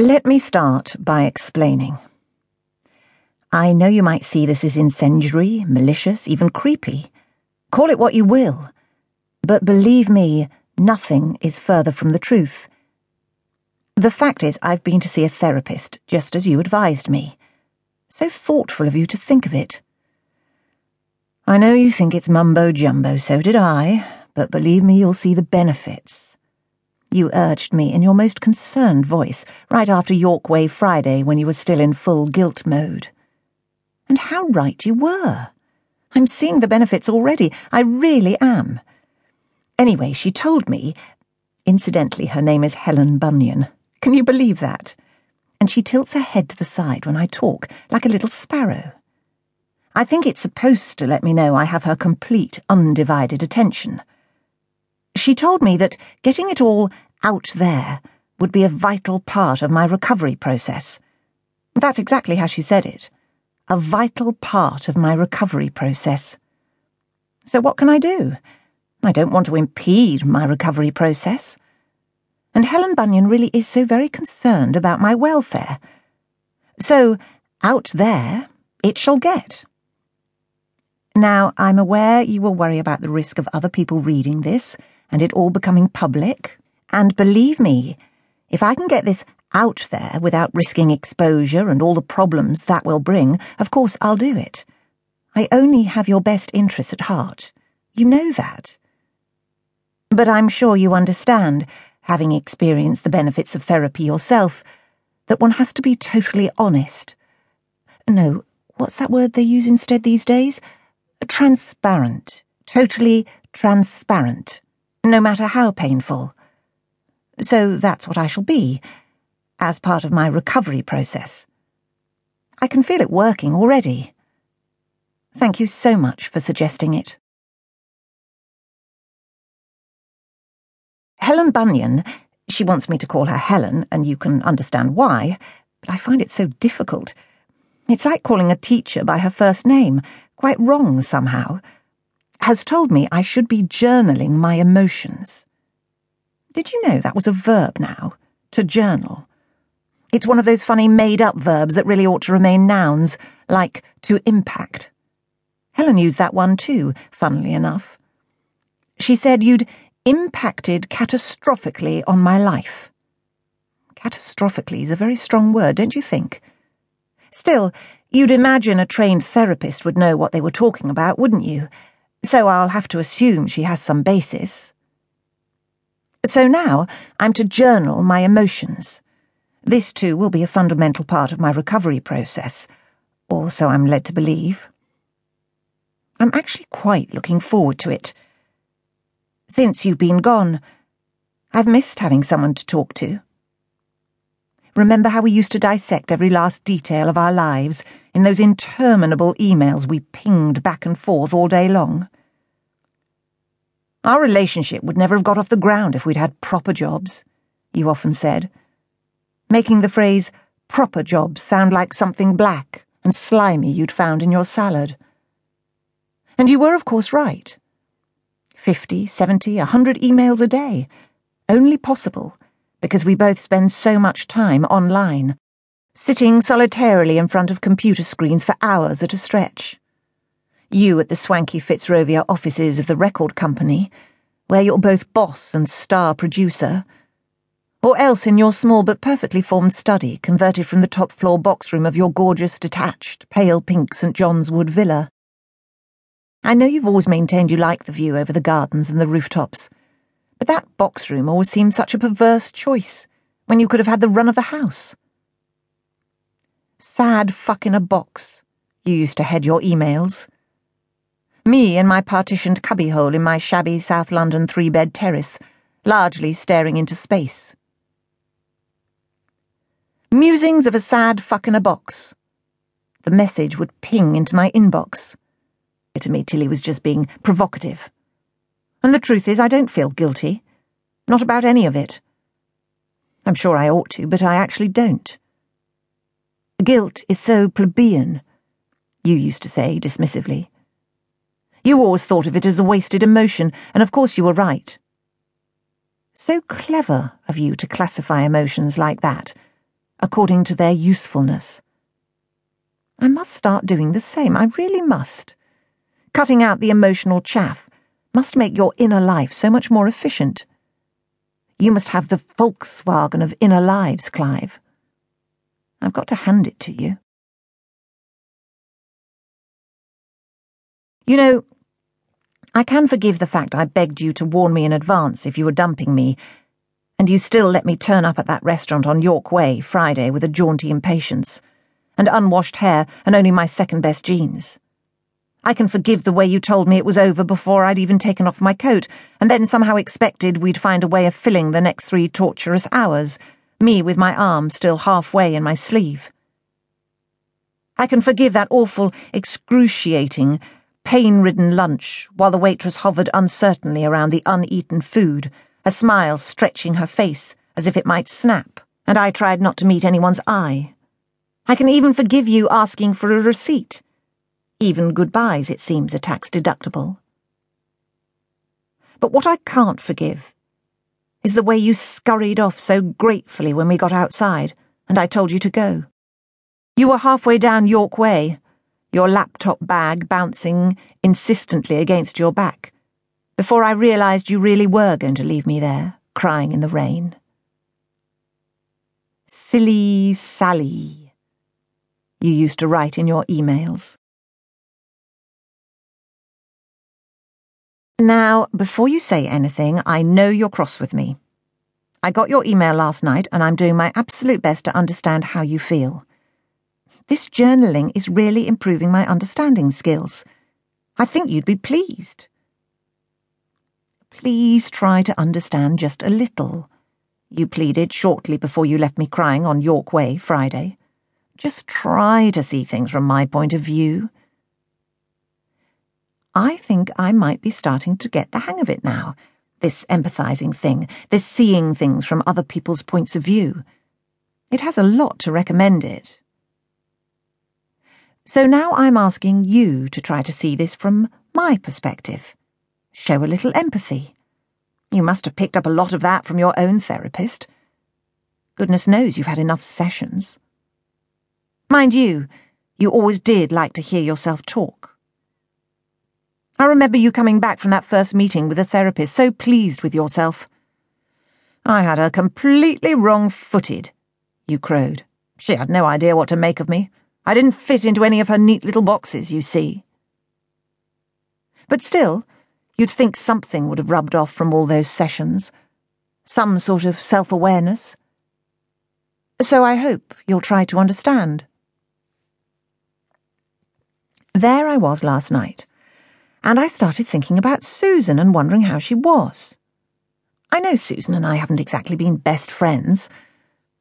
Let me start by explaining. I know you might see this as incendiary, malicious, even creepy. Call it what you will. But believe me, nothing is further from the truth. The fact is, I've been to see a therapist, just as you advised me. So thoughtful of you to think of it. I know you think it's mumbo jumbo, so did I, but believe me, you'll see the benefits. You urged me in your most concerned voice, right after York Way Friday when you were still in full guilt mode. And how right you were. I'm seeing the benefits already. I really am. Anyway, she told me. Incidentally, her name is Helen Bunyan. Can you believe that? And she tilts her head to the side when I talk, like a little sparrow. I think it's supposed to let me know I have her complete, undivided attention. She told me that getting it all out there would be a vital part of my recovery process. That's exactly how she said it. A vital part of my recovery process. So, what can I do? I don't want to impede my recovery process. And Helen Bunyan really is so very concerned about my welfare. So, out there, it shall get. Now, I'm aware you will worry about the risk of other people reading this and it all becoming public. And believe me, if I can get this out there without risking exposure and all the problems that will bring, of course I'll do it. I only have your best interests at heart. You know that. But I'm sure you understand, having experienced the benefits of therapy yourself, that one has to be totally honest. No, what's that word they use instead these days? Transparent. Totally transparent no matter how painful. So that's what I shall be, as part of my recovery process. I can feel it working already. Thank you so much for suggesting it. Helen Bunyan, she wants me to call her Helen, and you can understand why, but I find it so difficult. It's like calling a teacher by her first name, quite wrong somehow has told me I should be journaling my emotions. Did you know that was a verb now? To journal. It's one of those funny made up verbs that really ought to remain nouns, like to impact. Helen used that one too, funnily enough. She said you'd impacted catastrophically on my life. Catastrophically is a very strong word, don't you think? Still, you'd imagine a trained therapist would know what they were talking about, wouldn't you? So I'll have to assume she has some basis. So now I'm to journal my emotions. This too will be a fundamental part of my recovery process, or so I'm led to believe. I'm actually quite looking forward to it. Since you've been gone, I've missed having someone to talk to. Remember how we used to dissect every last detail of our lives in those interminable emails we pinged back and forth all day long? Our relationship would never have got off the ground if we'd had proper jobs, you often said, making the phrase proper jobs sound like something black and slimy you'd found in your salad. And you were, of course, right. Fifty, seventy, a hundred emails a day, only possible because we both spend so much time online, sitting solitarily in front of computer screens for hours at a stretch. You at the swanky Fitzrovia offices of the record company, where you're both boss and star producer, or else in your small but perfectly formed study converted from the top floor box room of your gorgeous, detached, pale pink St. John's Wood villa. I know you've always maintained you like the view over the gardens and the rooftops but that box room always seemed such a perverse choice when you could have had the run of the house. Sad fuck in a box, you used to head your emails. Me in my partitioned cubbyhole in my shabby South London three bed terrace, largely staring into space. Musings of a sad fuck in a box. The message would ping into my inbox. It to me, Tilly was just being provocative. And the truth is, I don't feel guilty. Not about any of it. I'm sure I ought to, but I actually don't. Guilt is so plebeian, you used to say dismissively. You always thought of it as a wasted emotion, and of course you were right. So clever of you to classify emotions like that, according to their usefulness. I must start doing the same. I really must. Cutting out the emotional chaff must make your inner life so much more efficient. You must have the Volkswagen of inner lives, Clive. I've got to hand it to you. You know, I can forgive the fact I begged you to warn me in advance if you were dumping me, and you still let me turn up at that restaurant on York Way Friday with a jaunty impatience, and unwashed hair and only my second best jeans. I can forgive the way you told me it was over before I'd even taken off my coat, and then somehow expected we'd find a way of filling the next three torturous hours, me with my arm still halfway in my sleeve. I can forgive that awful, excruciating, pain ridden lunch while the waitress hovered uncertainly around the uneaten food, a smile stretching her face as if it might snap, and I tried not to meet anyone's eye. I can even forgive you asking for a receipt. Even goodbyes, it seems, are tax deductible. But what I can't forgive is the way you scurried off so gratefully when we got outside and I told you to go. You were halfway down York Way your laptop bag bouncing insistently against your back, before I realized you really were going to leave me there, crying in the rain. Silly Sally, you used to write in your emails. Now, before you say anything, I know you're cross with me. I got your email last night and I'm doing my absolute best to understand how you feel. This journaling is really improving my understanding skills. I think you'd be pleased. Please try to understand just a little, you pleaded shortly before you left me crying on York Way Friday. Just try to see things from my point of view. I think I might be starting to get the hang of it now. This empathizing thing, this seeing things from other people's points of view. It has a lot to recommend it. So now I'm asking you to try to see this from my perspective. Show a little empathy. You must have picked up a lot of that from your own therapist. Goodness knows you've had enough sessions. Mind you, you always did like to hear yourself talk. I remember you coming back from that first meeting with a therapist so pleased with yourself. I had her completely wrong footed, you crowed. She had no idea what to make of me. I didn't fit into any of her neat little boxes, you see. But still, you'd think something would have rubbed off from all those sessions. Some sort of self awareness. So I hope you'll try to understand. There I was last night, and I started thinking about Susan and wondering how she was. I know Susan and I haven't exactly been best friends.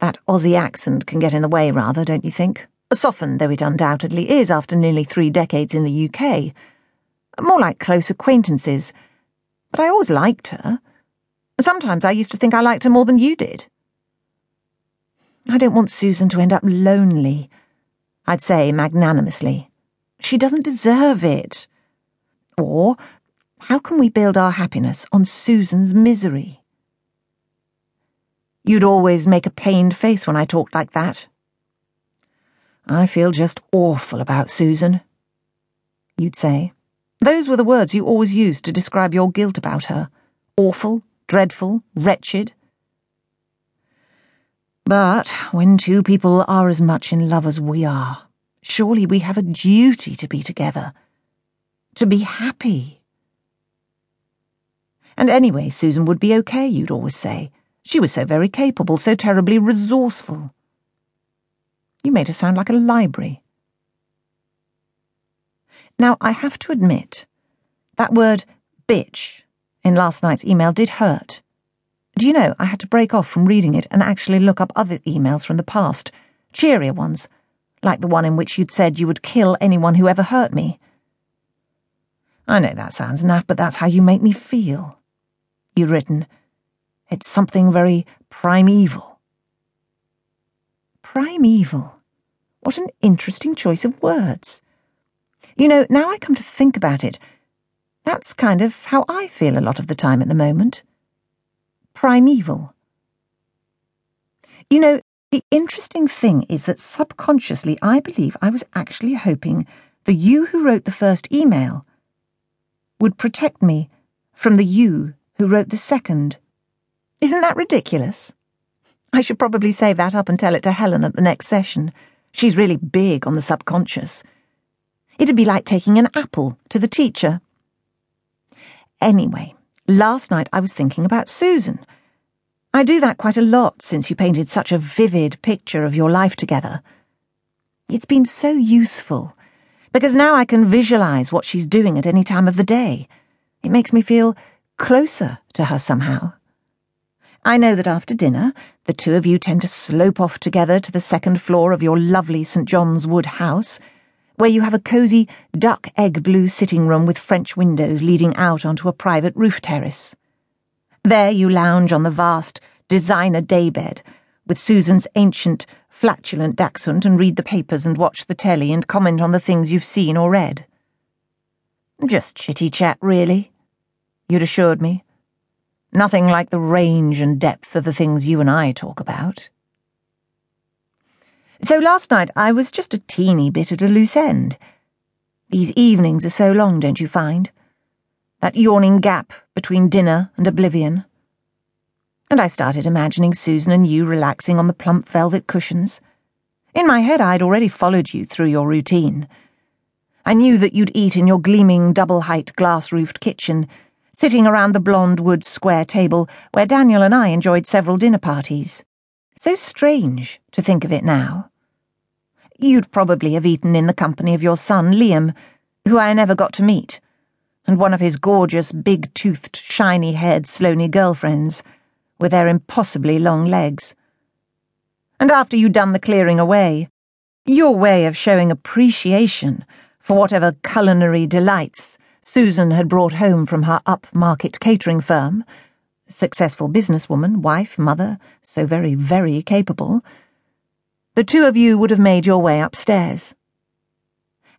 That Aussie accent can get in the way, rather, don't you think? softened though it undoubtedly is after nearly three decades in the UK. More like close acquaintances. But I always liked her. Sometimes I used to think I liked her more than you did. I don't want Susan to end up lonely. I'd say magnanimously. She doesn't deserve it. Or, how can we build our happiness on Susan's misery? You'd always make a pained face when I talked like that, I feel just awful about Susan. You'd say. Those were the words you always used to describe your guilt about her. Awful, dreadful, wretched. But when two people are as much in love as we are, surely we have a duty to be together. To be happy. And anyway, Susan would be okay, you'd always say. She was so very capable, so terribly resourceful. You made her sound like a library. Now, I have to admit, that word bitch in last night's email did hurt. Do you know, I had to break off from reading it and actually look up other emails from the past, cheerier ones, like the one in which you'd said you would kill anyone who ever hurt me. I know that sounds naff, but that's how you make me feel. You'd written, It's something very primeval. Primeval. What an interesting choice of words. You know, now I come to think about it, that's kind of how I feel a lot of the time at the moment. Primeval. You know, The interesting thing is that subconsciously I believe I was actually hoping the you who wrote the first email would protect me from the you who wrote the second. Isn't that ridiculous? I should probably save that up and tell it to Helen at the next session. She's really big on the subconscious. It'd be like taking an apple to the teacher. Anyway, last night I was thinking about Susan. I do that quite a lot since you painted such a vivid picture of your life together. It's been so useful, because now I can visualize what she's doing at any time of the day. It makes me feel closer to her somehow. I know that after dinner, the two of you tend to slope off together to the second floor of your lovely St. John's Wood house, where you have a cosy duck egg blue sitting room with French windows leading out onto a private roof terrace. There you lounge on the vast designer daybed with Susan's ancient, flatulent dachshund and read the papers and watch the telly and comment on the things you've seen or read. Just chitty chat, really, you'd assured me Nothing like the range and depth of the things you and I talk about. So last night I was just a teeny bit at a loose end. These evenings are so long, don't you find? That yawning gap between dinner and oblivion. And I started imagining Susan and you relaxing on the plump velvet cushions. In my head, I'd already followed you through your routine. I knew that you'd eat in your gleaming double height glass roofed kitchen sitting around the blonde wood square table where Daniel and I enjoyed several dinner parties. So strange to think of it now. You'd probably have eaten in the company of your son, Liam, who I never got to meet, and one of his gorgeous, big toothed, shiny haired Sloane girlfriends, with their impossibly long legs. And after you'd done the clearing away, your way of showing appreciation for whatever culinary delights Susan had brought home from her upmarket catering firm. Successful businesswoman, wife, mother, so very, very capable. The two of you would have made your way upstairs.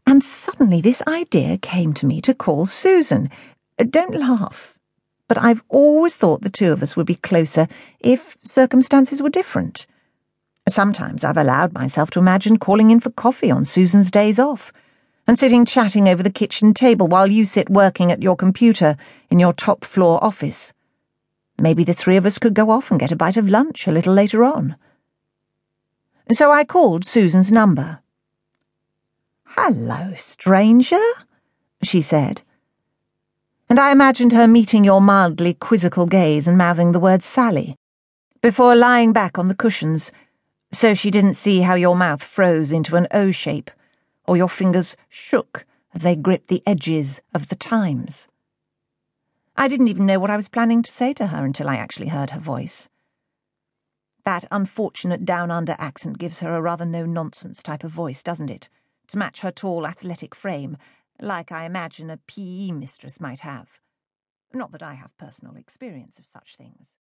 And suddenly this idea came to me to call Susan. Don't laugh. But I've always thought the two of us would be closer if circumstances were different. Sometimes I've allowed myself to imagine calling in for coffee on Susan's days off and sitting chatting over the kitchen table while you sit working at your computer in your top floor office. Maybe the three of us could go off and get a bite of lunch a little later on. So I called Susan's number. Hello, stranger, she said. And I imagined her meeting your mildly quizzical gaze and mouthing the word Sally, before lying back on the cushions, so she didn't see how your mouth froze into an O shape or your fingers shook as they gripped the edges of the Times. I didn't even know what I was planning to say to her until I actually heard her voice. That unfortunate down under accent gives her a rather no nonsense type of voice, doesn't it? To match her tall, athletic frame, like I imagine a PE mistress might have. Not that I have personal experience of such things.